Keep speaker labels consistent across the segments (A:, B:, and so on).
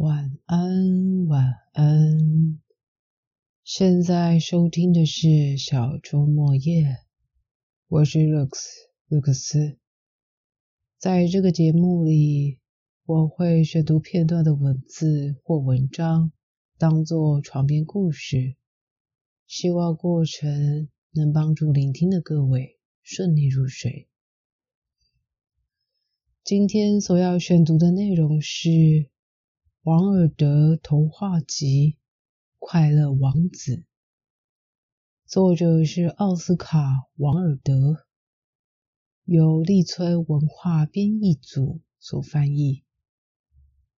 A: 晚安，晚安。现在收听的是小周末夜，我是 Lux 卢克斯。在这个节目里，我会选读片段的文字或文章，当做床边故事，希望过程能帮助聆听的各位顺利入睡。今天所要选读的内容是《王尔德童话集：快乐王子》，作者是奥斯卡·王尔德，由立村文化编译组所翻译。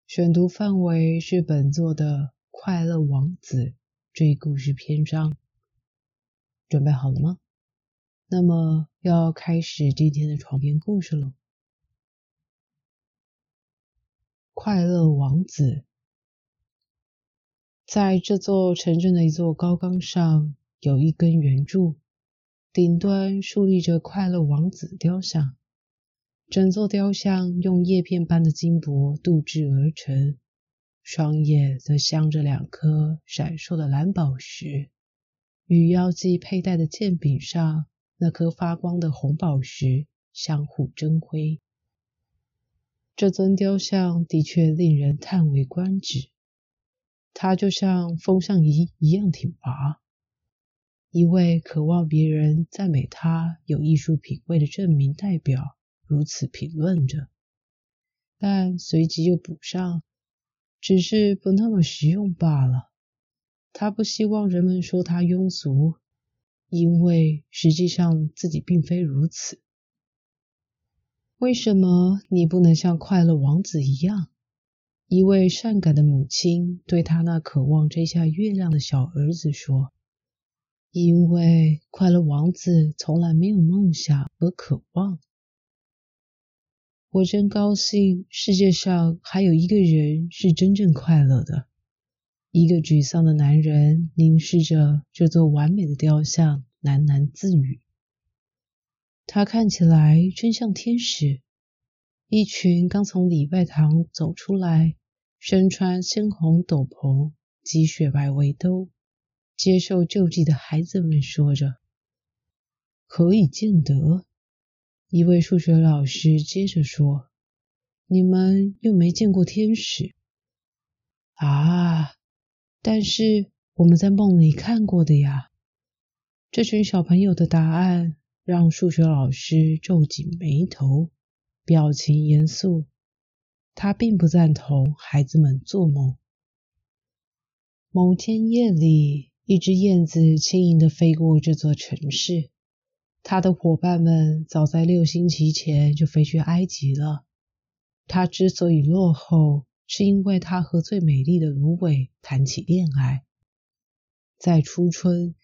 A: 选读范围是本作的《快乐王子》这一故事篇章。准备好了吗？那么要开始今天的床边故事喽。快乐王子，在这座城镇的一座高岗上，有一根圆柱，顶端竖立着快乐王子雕像。整座雕像用叶片般的金箔镀制而成，双眼则镶着两颗闪烁的蓝宝石，与妖姬佩戴的剑柄上那颗发光的红宝石相互争辉。这尊雕像的确令人叹为观止，它就像风向仪一样挺拔。一位渴望别人赞美他有艺术品味的证明代表如此评论着，但随即又补上：“只是不那么实用罢了。”他不希望人们说他庸俗，因为实际上自己并非如此。为什么你不能像快乐王子一样？一位善感的母亲对他那渴望摘下月亮的小儿子说：“因为快乐王子从来没有梦想和渴望。”我真高兴，世界上还有一个人是真正快乐的。一个沮丧的男人凝视着这座完美的雕像，喃喃自语。他看起来真像天使。一群刚从礼拜堂走出来、身穿鲜红斗篷及雪白围兜、接受救济的孩子们说着：“可以见得。”一位数学老师接着说：“你们又没见过天使啊？但是我们在梦里看过的呀。”这群小朋友的答案。让数学老师皱紧眉头，表情严肃。他并不赞同孩子们做梦。某天夜里，一只燕子轻盈地飞过这座城市。它的伙伴们早在六星期前就飞去埃及了。它之所以落后，是因为它和最美丽的芦苇谈起恋爱。在初春。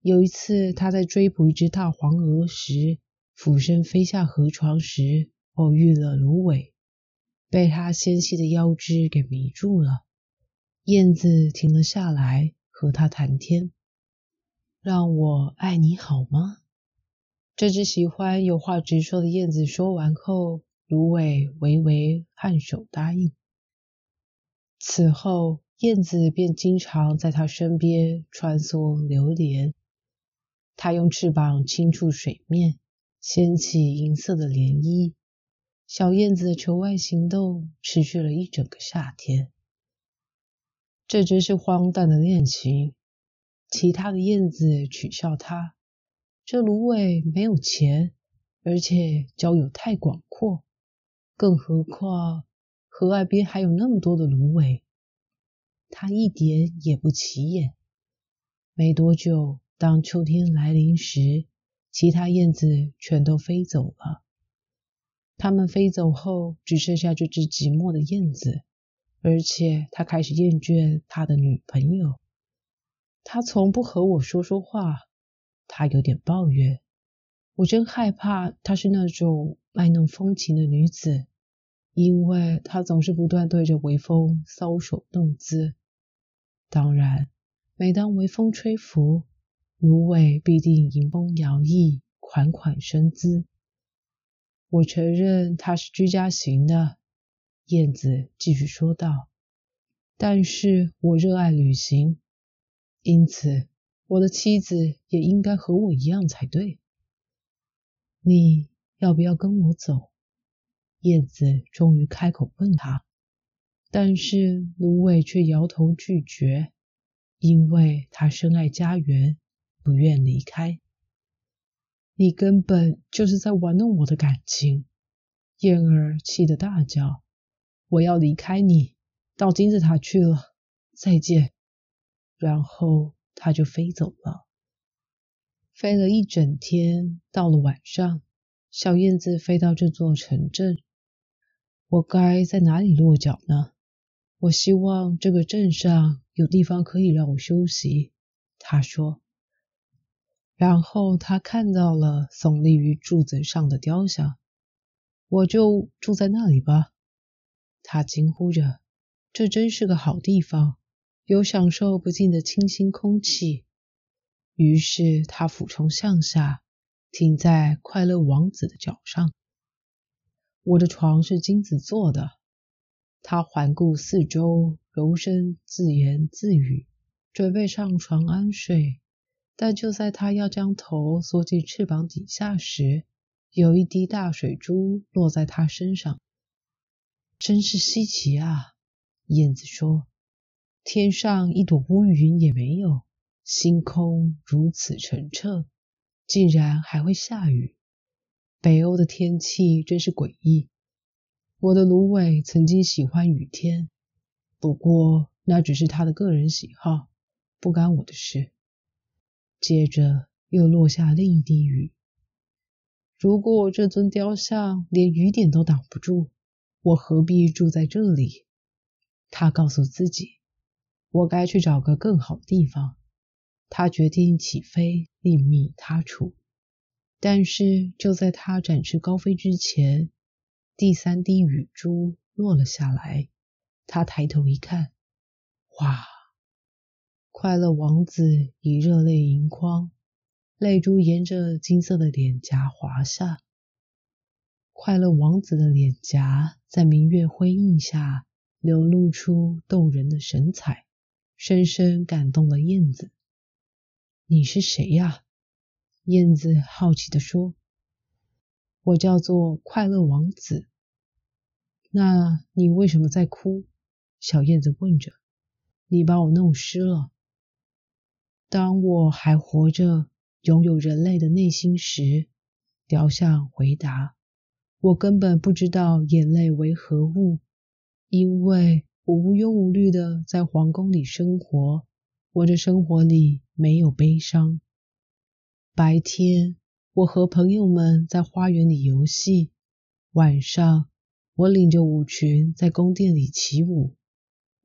A: 有一次，他在追捕一只大黄鹅时，俯身飞下河床时，偶遇了芦苇，被它纤细的腰肢给迷住了。燕子停了下来，和他谈天：“让我爱你好吗？”这只喜欢有话直说的燕子说完后，芦苇微微颔首答应。此后，燕子便经常在他身边穿梭流连。它用翅膀轻触水面，掀起银色的涟漪。小燕子的求爱行动持续了一整个夏天。这真是荒诞的恋情。其他的燕子取笑它：这芦苇没有钱，而且交友太广阔。更何况河岸边还有那么多的芦苇，它一点也不起眼。没多久。当秋天来临时，其他燕子全都飞走了。它们飞走后，只剩下这只寂寞的燕子，而且它开始厌倦他的女朋友。他从不和我说说话，他有点抱怨。我真害怕她是那种卖弄风情的女子，因为她总是不断对着微风搔首弄姿。当然，每当微风吹拂，芦苇必定迎风摇曳，款款生姿。我承认它是居家型的，燕子继续说道。但是我热爱旅行，因此我的妻子也应该和我一样才对。你要不要跟我走？燕子终于开口问他，但是芦苇却摇头拒绝，因为他深爱家园，不愿离开。你根本就是在玩弄我的感情！燕儿气得大叫：“我要离开你，到金字塔去了，再见！”然后它就飞走了。飞了一整天，到了晚上，小燕子飞到这座城镇。我该在哪里落脚呢？我希望这个镇上有地方可以让我休息。他说。然后他看到了耸立于柱子上的雕像。我就住在那里吧。他惊呼着：“这真是个好地方，有享受不尽的清新空气。”于是他俯冲向下，停在快乐王子的脚上。我的床是金子做的。他环顾四周，柔声自言自语，准备上床安睡。但就在他要将头缩进翅膀底下时，有一滴大水珠落在他身上。真是稀奇啊！燕子说：“天上一朵乌云也没有，星空如此澄澈，竟然还会下雨。”北欧的天气真是诡异。我的芦苇曾经喜欢雨天，不过那只是他的个人喜好，不干我的事。接着又落下另一滴雨。如果这尊雕像连雨点都挡不住，我何必住在这里？他告诉自己，我该去找个更好的地方。他决定起飞，另觅他处。但是就在他展翅高飞之前，第三滴雨珠落了下来。他抬头一看，哇！快乐王子已热泪盈眶，泪珠沿着金色的脸颊滑下。快乐王子的脸颊在明月辉映下流露出动人的神采，深深感动了燕子。你是谁呀？燕子好奇地说：“我叫做快乐王子。”那你为什么在哭？小燕子问着。你把我弄湿了。当我还活着，拥有人类的内心时，雕像回答：“我根本不知道眼泪为何物，因为我无忧无虑的在皇宫里生活。我的生活里没有悲伤。”白天，我和朋友们在花园里游戏；晚上，我领着舞群在宫殿里起舞。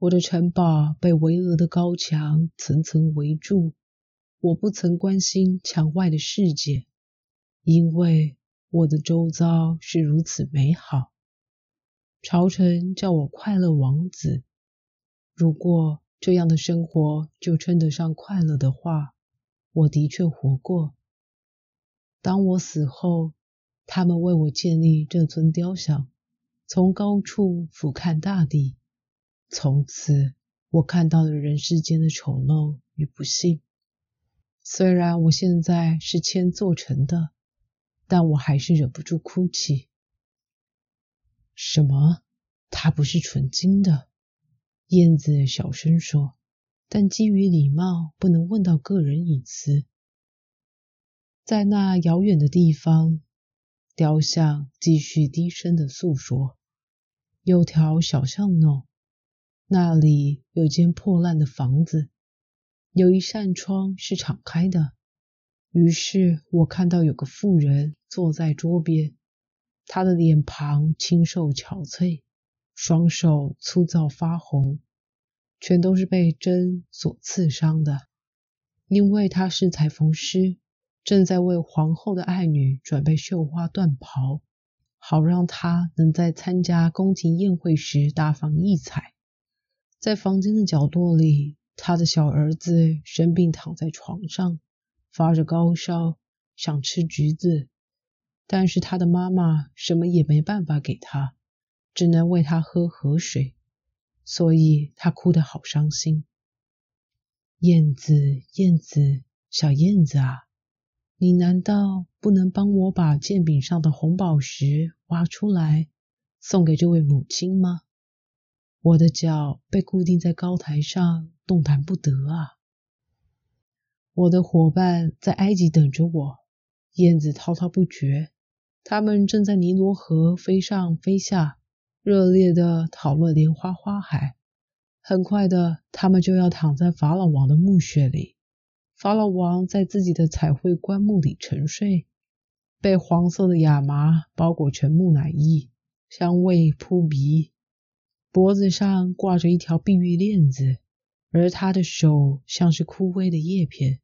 A: 我的城堡被巍峨的高墙层层围住。我不曾关心墙外的世界，因为我的周遭是如此美好。朝臣叫我快乐王子。如果这样的生活就称得上快乐的话，我的确活过。当我死后，他们为我建立这尊雕像，从高处俯瞰大地。从此，我看到了人世间的丑陋与不幸。虽然我现在是铅做成的，但我还是忍不住哭泣。什么？它不是纯金的？燕子小声说。但基于礼貌，不能问到个人隐私。在那遥远的地方，雕像继续低声的诉说：“有条小巷弄，那里有间破烂的房子，有一扇窗是敞开的。于是我看到有个妇人坐在桌边，她的脸庞清瘦憔悴，双手粗糙发红，全都是被针所刺伤的，因为她是裁缝师。正在为皇后的爱女准备绣花缎袍，好让她能在参加宫廷宴会时大放异彩。在房间的角落里，他的小儿子生病躺在床上，发着高烧，想吃橘子，但是他的妈妈什么也没办法给他，只能喂他喝河水。所以他哭得好伤心。燕子，燕子，小燕子啊，你难道不能帮我把剑柄上的红宝石挖出来，送给这位母亲吗？我的脚被固定在高台上，动弹不得啊！我的伙伴在埃及等着我，燕子滔滔不绝，他们正在尼罗河飞上飞下，热烈的讨论莲花花海。很快的，他们就要躺在法老王的墓穴里。法老王在自己的彩绘棺木里沉睡，被黄色的亚麻包裹成木乃伊，香味扑鼻。脖子上挂着一条碧玉链子，而他的手像是枯萎的叶片。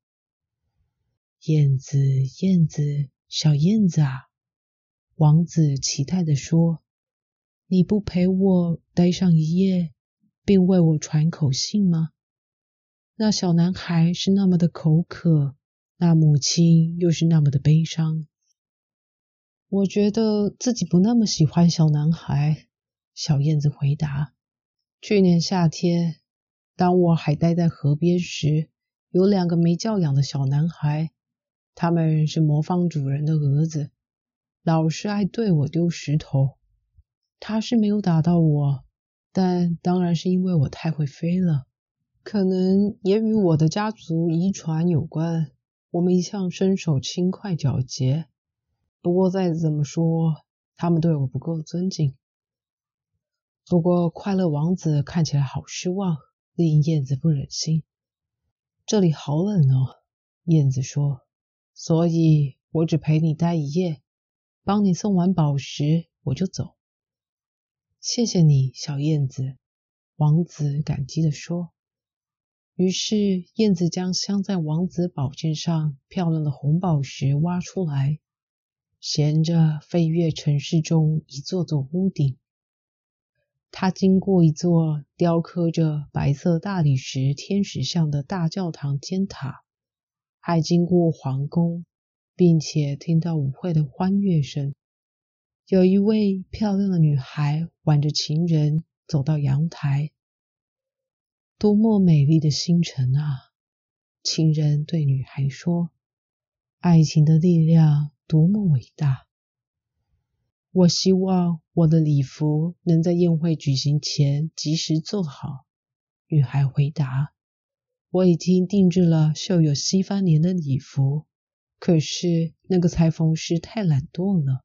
A: 燕子，燕子，小燕子啊！王子期待地说：“你不陪我待上一夜，并为我传口信吗？”那小男孩是那么的口渴，那母亲又是那么的悲伤。我觉得自己不那么喜欢小男孩。小燕子回答：“去年夏天，当我还待在河边时，有两个没教养的小男孩，他们是魔方主人的儿子，老是爱对我丢石头。他是没有打到我，但当然是因为我太会飞了，可能也与我的家族遗传有关。我们一向身手轻快矫捷，不过再怎么说，他们对我不够尊敬。”不过，快乐王子看起来好失望，令燕子不忍心。这里好冷哦，燕子说，所以我只陪你待一夜，帮你送完宝石，我就走。谢谢你，小燕子，王子感激地说。于是，燕子将镶在王子宝剑上漂亮的红宝石挖出来，衔着飞越城市中一座座屋顶。他经过一座雕刻着白色大理石天使像的大教堂尖塔，还经过皇宫，并且听到舞会的欢乐声。有一位漂亮的女孩挽着情人走到阳台。多么美丽的星辰啊！情人对女孩说：“爱情的力量多么伟大！”我希望我的礼服能在宴会举行前及时做好。女孩回答：“我已经定制了绣有西番莲的礼服，可是那个裁缝师太懒惰了，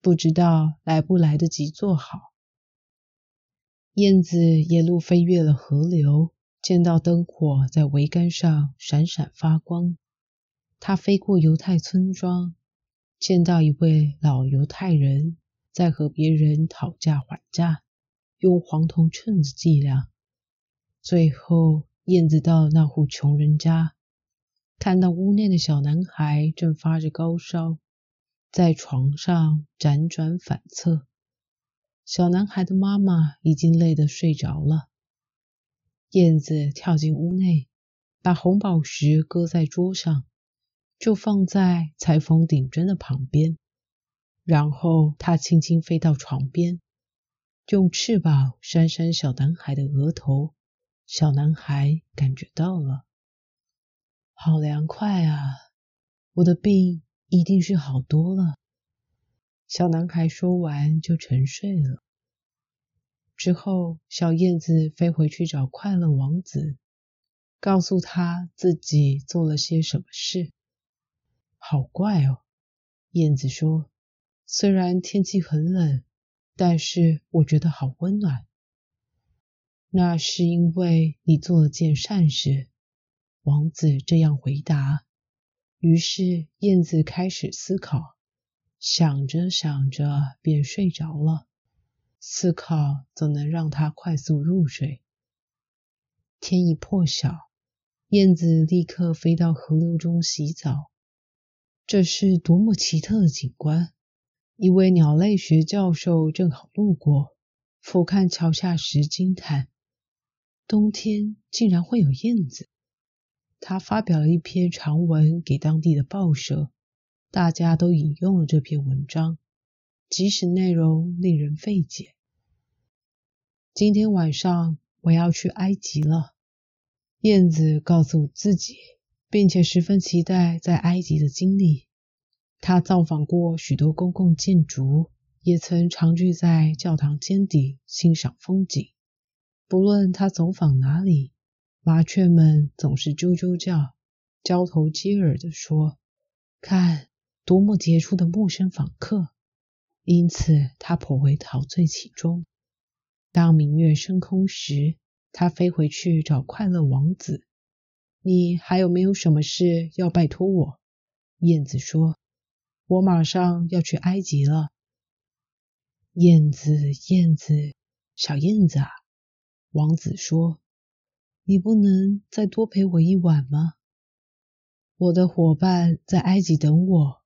A: 不知道来不来得及做好。”燕子沿路飞越了河流，见到灯火在桅杆上闪闪发光。它飞过犹太村庄。见到一位老犹太人在和别人讨价还价，用黄铜秤子计量。最后，燕子到那户穷人家，看到屋内的小男孩正发着高烧，在床上辗转反侧。小男孩的妈妈已经累得睡着了。燕子跳进屋内，把红宝石搁在桌上。就放在裁缝顶针的旁边，然后它轻轻飞到床边，用翅膀扇扇小男孩的额头。小男孩感觉到了，好凉快啊！我的病一定是好多了。小男孩说完就沉睡了。之后，小燕子飞回去找快乐王子，告诉他自己做了些什么事。好怪哦，燕子说：“虽然天气很冷，但是我觉得好温暖。”那是因为你做了件善事，王子这样回答。于是燕子开始思考，想着想着便睡着了。思考总能让他快速入睡。天一破晓，燕子立刻飞到河流中洗澡。这是多么奇特的景观！一位鸟类学教授正好路过，俯瞰桥下时惊叹：冬天竟然会有燕子！他发表了一篇长文给当地的报社，大家都引用了这篇文章，即使内容令人费解。今天晚上我要去埃及了。燕子告诉自己，并且十分期待在埃及的经历。他造访过许多公共建筑，也曾常聚在教堂尖顶欣赏风景。不论他走访哪里，麻雀们总是啾啾叫，交头接耳地说：“看，多么杰出的陌生访客！”因此，他颇为陶醉其中。当明月升空时，他飞回去找快乐王子。你还有没有什么事要拜托我？燕子说：“我马上要去埃及了。”燕子，燕子，小燕子啊！王子说：“你不能再多陪我一晚吗？”我的伙伴在埃及等我。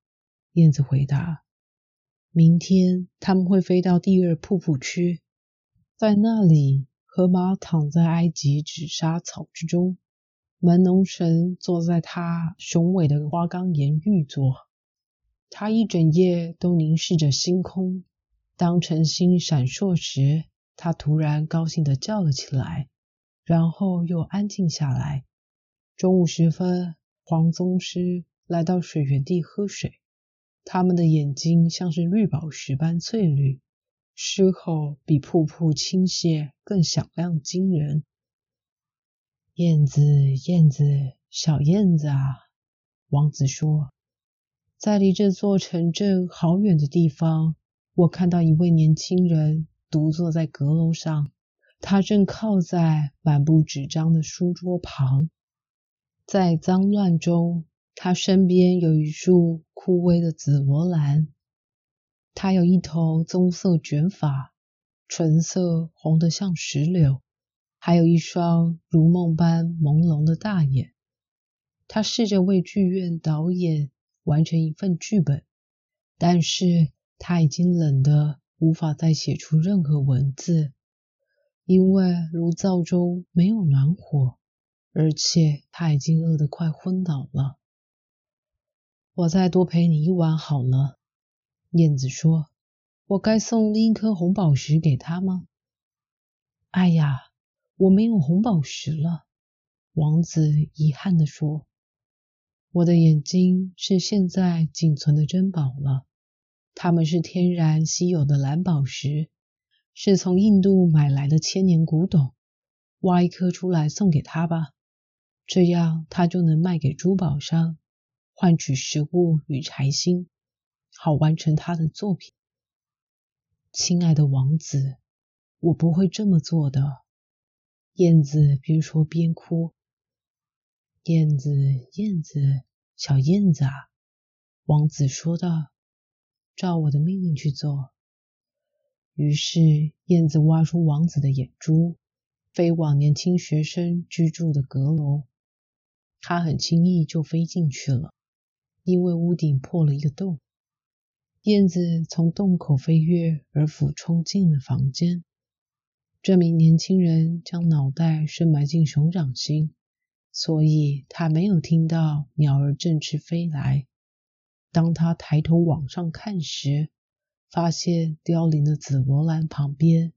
A: 燕子回答：“明天他们会飞到第二瀑布区，在那里，河马躺在埃及紫砂草之中，门农神坐在他雄伟的花岗岩玉座。他一整夜都凝视着星空。当晨星闪烁时。”他突然高兴地叫了起来，然后又安静下来。中午时分，黄宗师来到水源地喝水，他们的眼睛像是绿宝石般翠绿，狮吼比瀑布倾泻更响亮惊人。燕子，燕子，小燕子啊！王子说，在离这座城镇好远的地方，我看到一位年轻人。独坐在阁楼上，他正靠在满布纸张的书桌旁。在脏乱中，他身边有一束枯萎的紫罗兰。他有一头棕色卷发，唇色红得像石榴，还有一双如梦般朦胧的大眼。他试着为剧院导演完成一份剧本，但是他已经冷得。无法再写出任何文字，因为炉灶中没有暖火，而且他已经饿得快昏倒了。我再多陪你一晚好了，燕子说。我该送另一颗红宝石给他吗？哎呀，我没有红宝石了，王子遗憾地说。我的眼睛是现在仅存的珍宝了。它们是天然稀有的蓝宝石，是从印度买来的千年古董。挖一颗出来送给他吧，这样他就能卖给珠宝商，换取食物与财星，好完成他的作品。亲爱的王子，我不会这么做的。燕子边说边哭。燕子，燕子，小燕子啊，王子说道。照我的命令去做。于是，燕子挖出王子的眼珠，飞往年轻学生居住的阁楼。它很轻易就飞进去了，因为屋顶破了一个洞。燕子从洞口飞跃而俯冲进了房间。这名年轻人将脑袋深埋进熊掌心，所以他没有听到鸟儿振翅飞来。当他抬头往上看时，发现凋零的紫罗兰旁边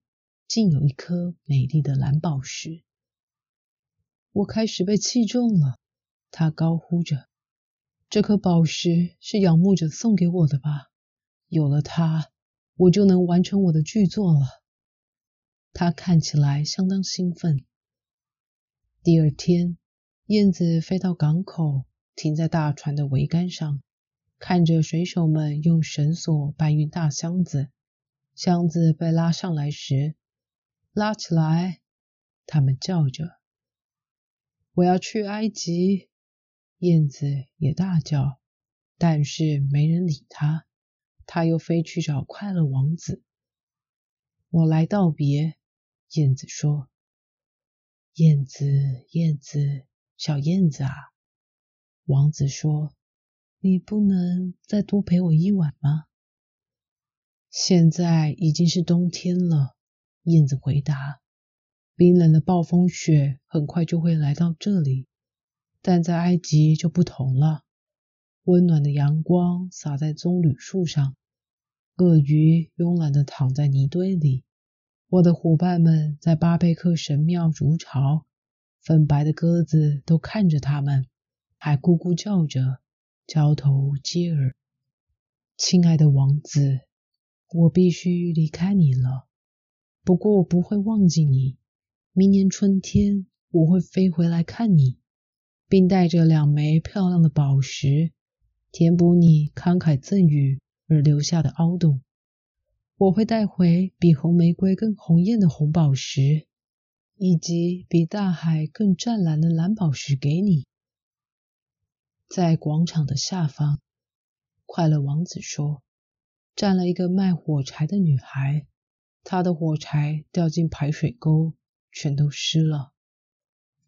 A: 竟有一颗美丽的蓝宝石。我开始被器重了，他高呼着：“这颗宝石是仰慕者送给我的吧？有了它，我就能完成我的巨作了。”他看起来相当兴奋。第二天，燕子飞到港口，停在大船的桅杆上。看着水手们用绳索搬运大箱子，箱子被拉上来时，拉起来，他们叫着：“我要去埃及！”燕子也大叫，但是没人理他。他又飞去找快乐王子。我来道别，燕子说：“燕子，燕子，小燕子啊！”王子说。你不能再多陪我一晚吗？现在已经是冬天了，燕子回答。冰冷的暴风雪很快就会来到这里，但在埃及就不同了。温暖的阳光洒在棕榈树上，鳄鱼慵懒地躺在泥堆里，我的伙伴们在巴贝克神庙如潮，粉白的鸽子都看着他们，还咕咕叫着，交头接耳。亲爱的王子，我必须离开你了。不过我不会忘记你。明年春天我会飞回来看你，并带着两枚漂亮的宝石，填补你慷慨赠予而留下的凹洞。我会带回比红玫瑰更红艳的红宝石，以及比大海更湛蓝的蓝宝石给你。在广场的下方，快乐王子说：“站了一个卖火柴的女孩，她的火柴掉进排水沟，全都湿了。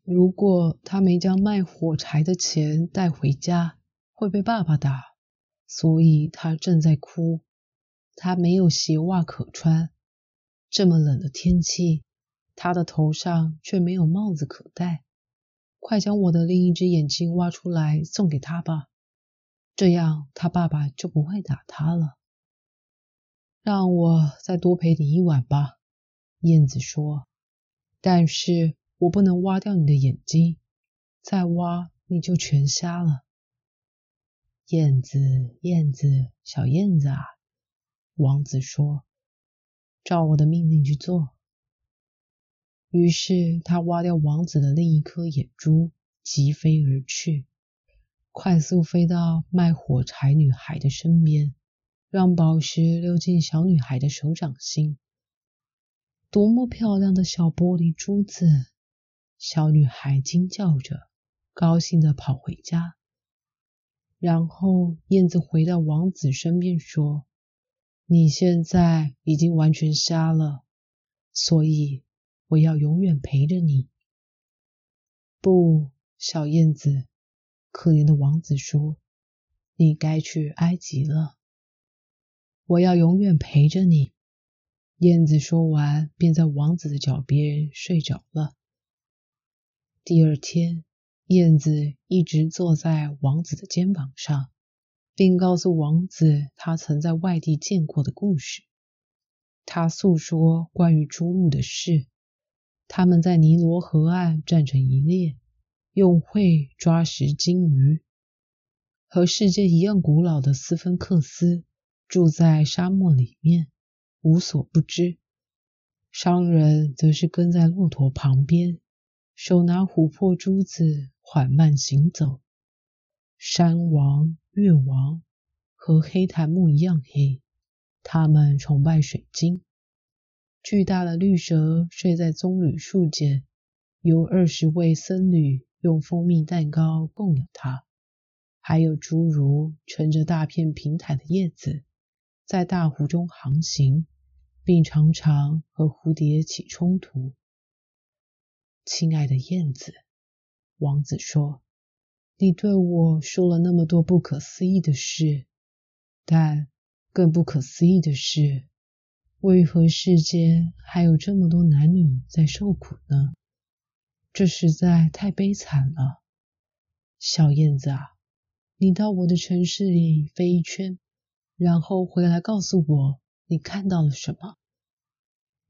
A: 如果她没将卖火柴的钱带回家，会被爸爸打，所以她正在哭。”他没有鞋袜可穿，这么冷的天气，他的头上却没有帽子可戴。快将我的另一只眼睛挖出来送给他吧，这样他爸爸就不会打他了。让我再多陪你一晚吧，燕子说。但是我不能挖掉你的眼睛，再挖你就全瞎了。燕子，燕子，小燕子啊！王子说：“照我的命令去做。”于是他挖掉王子的另一颗眼珠，疾飞而去，快速飞到卖火柴女孩的身边，让宝石溜进小女孩的手掌心。多么漂亮的小玻璃珠子！小女孩惊叫着，高兴地跑回家。然后燕子回到王子身边说。你现在已经完全瞎了，所以我要永远陪着你。不，小燕子，可怜的王子说：“你该去埃及了。”我要永远陪着你。燕子说完，便在王子的脚边睡着了。第二天，燕子一直坐在王子的肩膀上。并告诉王子他曾在外地见过的故事。他诉说关于朱鹭的事。他们在尼罗河岸站成一列，用喙抓食金鱼。和世界一样古老的斯芬克斯住在沙漠里面，无所不知。商人则是跟在骆驼旁边，手拿琥珀珠子，缓慢行走。山王。月王和黑檀木一样黑，他们崇拜水晶。巨大的绿蛇睡在棕榈树间，有二十位僧侣用蜂蜜蛋糕供养它。还有侏儒乘着大片平坦的叶子，在大湖中航行，并常常和蝴蝶起冲突。亲爱的燕子，王子说。你对我说了那么多不可思议的事，但更不可思议的是，为何世间还有这么多男女在受苦呢？这实在太悲惨了。小燕子啊，你到我的城市里飞一圈，然后回来告诉我你看到了什么。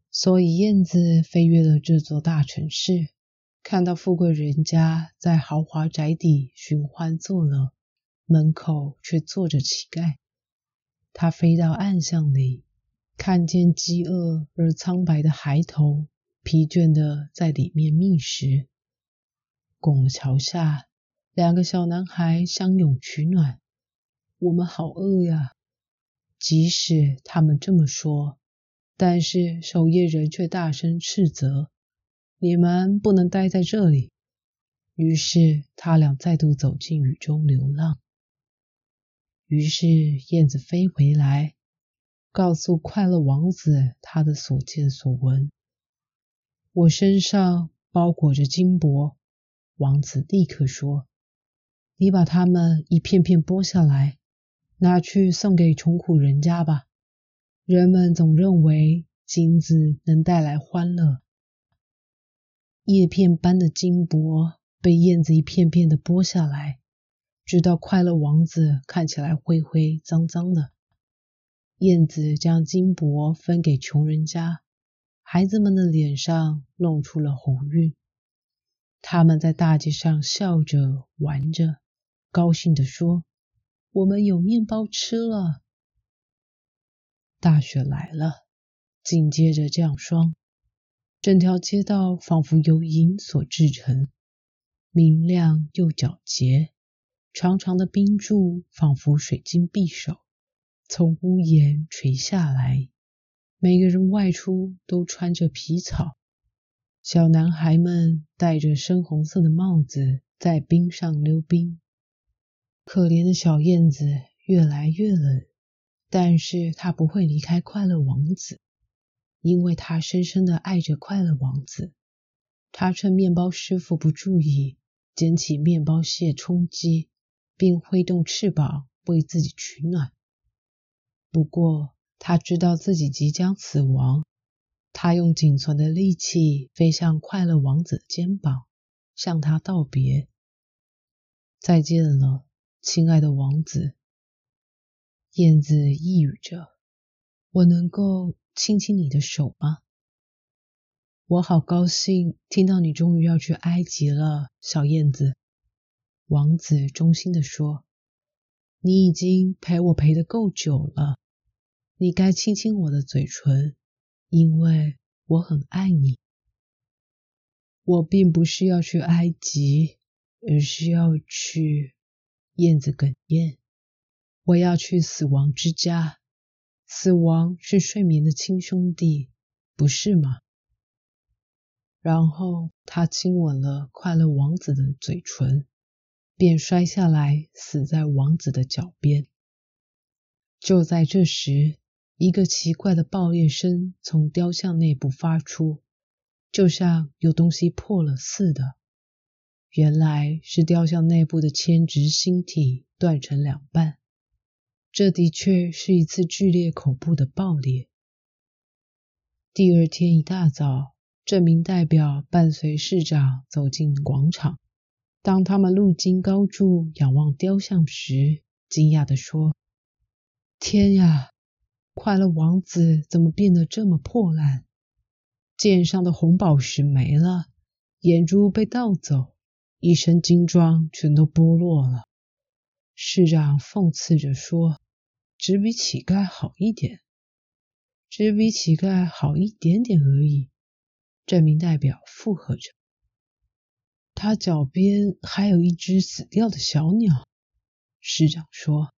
A: 所以燕子飞越了这座大城市。看到富贵人家在豪华宅邸寻欢作乐，门口却坐着乞丐。他飞到暗巷里，看见饥饿而苍白的孩童，疲倦的在里面觅食。拱桥下，两个小男孩相拥取暖。我们好饿呀！即使他们这么说，但是守夜人却大声斥责。你们不能待在这里。于是他俩再度走进雨中流浪。于是燕子飞回来，告诉快乐王子他的所见所闻。我身上包裹着金箔。王子立刻说：“你把它们一片片剥下来，拿去送给穷苦人家吧。人们总认为金子能带来欢乐。”叶片般的金箔被燕子一片片的剥下来，直到快乐王子看起来灰灰脏脏的。燕子将金箔分给穷人家，孩子们的脸上露出了红晕。他们在大街上笑着玩着，高兴地说：“我们有面包吃了。”大雪来了，紧接着降霜，整条街道仿佛由银所制成，明亮又皎洁。长长的冰柱仿佛水晶匕首，从屋檐垂下来。每个人外出都穿着皮草，小男孩们戴着深红色的帽子，在冰上溜冰。可怜的小燕子越来越冷，但是它不会离开快乐王子，因为他深深的爱着快乐王子。他趁面包师傅不注意，捡起面包屑充饥。并挥动翅膀为自己取暖。不过，他知道自己即将死亡。他用仅存的力气飞向快乐王子的肩膀，向他道别：“再见了，亲爱的王子。”燕子呓语着：“我能够亲亲你的手吗？”我好高兴听到你终于要去埃及了，小燕子。王子衷心地说：“你已经陪我陪得够久了，你该亲亲我的嘴唇，因为我很爱你。我并不是要去埃及，而是要去……”燕子哽咽：“我要去死亡之家。死亡是睡眠的亲兄弟，不是吗？”然后他亲吻了快乐王子的嘴唇。便摔下来，死在王子的脚边。就在这时，一个奇怪的爆裂声从雕像内部发出，就像有东西破了似的。原来是雕像内部的铅直星体断成两半。这的确是一次剧烈恐怖的爆裂。第二天一大早，这名代表伴随市长走进广场。当他们路经高处仰望雕像时，惊讶地说：“天呀，快乐王子怎么变得这么破烂？剑上的红宝石没了，眼珠被盗走，一身金装全都剥落了。”市长讽刺着说：“只比乞丐好一点，只比乞丐好一点点而已。”这名代表附和着。他脚边还有一只死掉的小鸟。市长说：“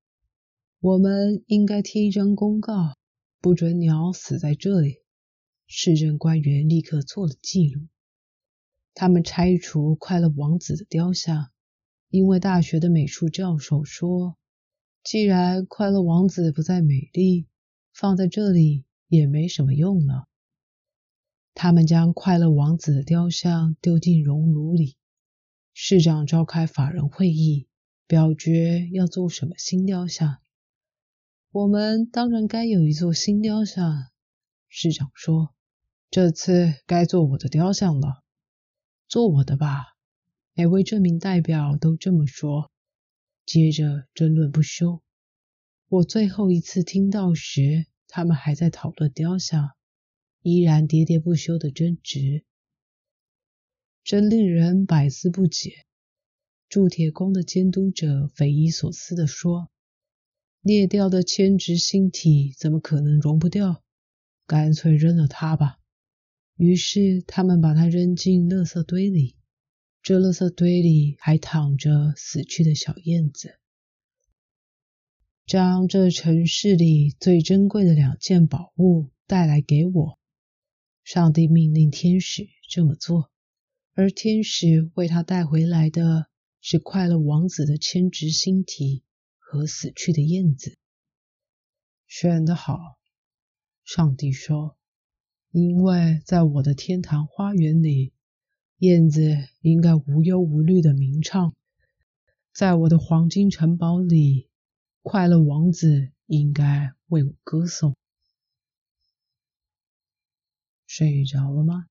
A: 我们应该贴一张公告，不准鸟死在这里。”市政官员立刻做了记录。他们拆除快乐王子的雕像，因为大学的美术教授说：“既然快乐王子不再美丽，放在这里也没什么用了。”他们将快乐王子的雕像丢进熔炉里。市长召开法人会议，表决要做什么新雕像。我们当然该有一座新雕像。市长说：“这次该做我的雕像了，做我的吧。”每位这名代表都这么说。接着争论不休。我最后一次听到时，他们还在讨论雕像，依然喋喋不休的争执。真令人百思不解。铸铁工的监督者匪夷所思地说：“裂掉的铅质星体怎么可能融不掉？干脆扔了它吧。”于是他们把它扔进垃圾堆里。这垃圾堆里还躺着死去的小燕子。将这城市里最珍贵的两件宝物带来给我。上帝命令天使这么做。而天使为他带回来的是快乐王子的铅直星体和死去的燕子。选得好，上帝说，因为在我的天堂花园里，燕子应该无忧无虑的鸣唱；在我的黄金城堡里，快乐王子应该为我歌颂。睡着了吗？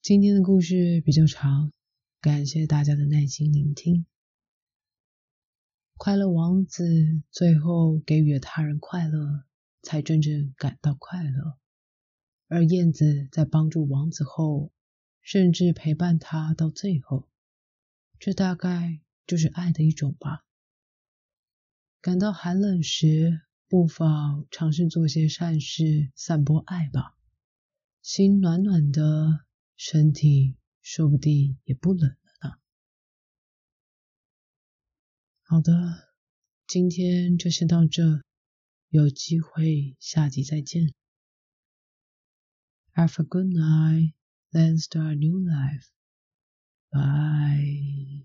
A: 今天的故事比较长，感谢大家的耐心聆听。快乐王子最后给予了他人快乐，才真正感到快乐。而燕子在帮助王子后，甚至陪伴他到最后，这大概就是爱的一种吧。感到寒冷时，不妨尝试做些善事，散播爱吧。心暖暖的，身体说不定也不冷了呢。好的，今天就先到这，有机会下集再见。Have a good night, then start a new life. Bye.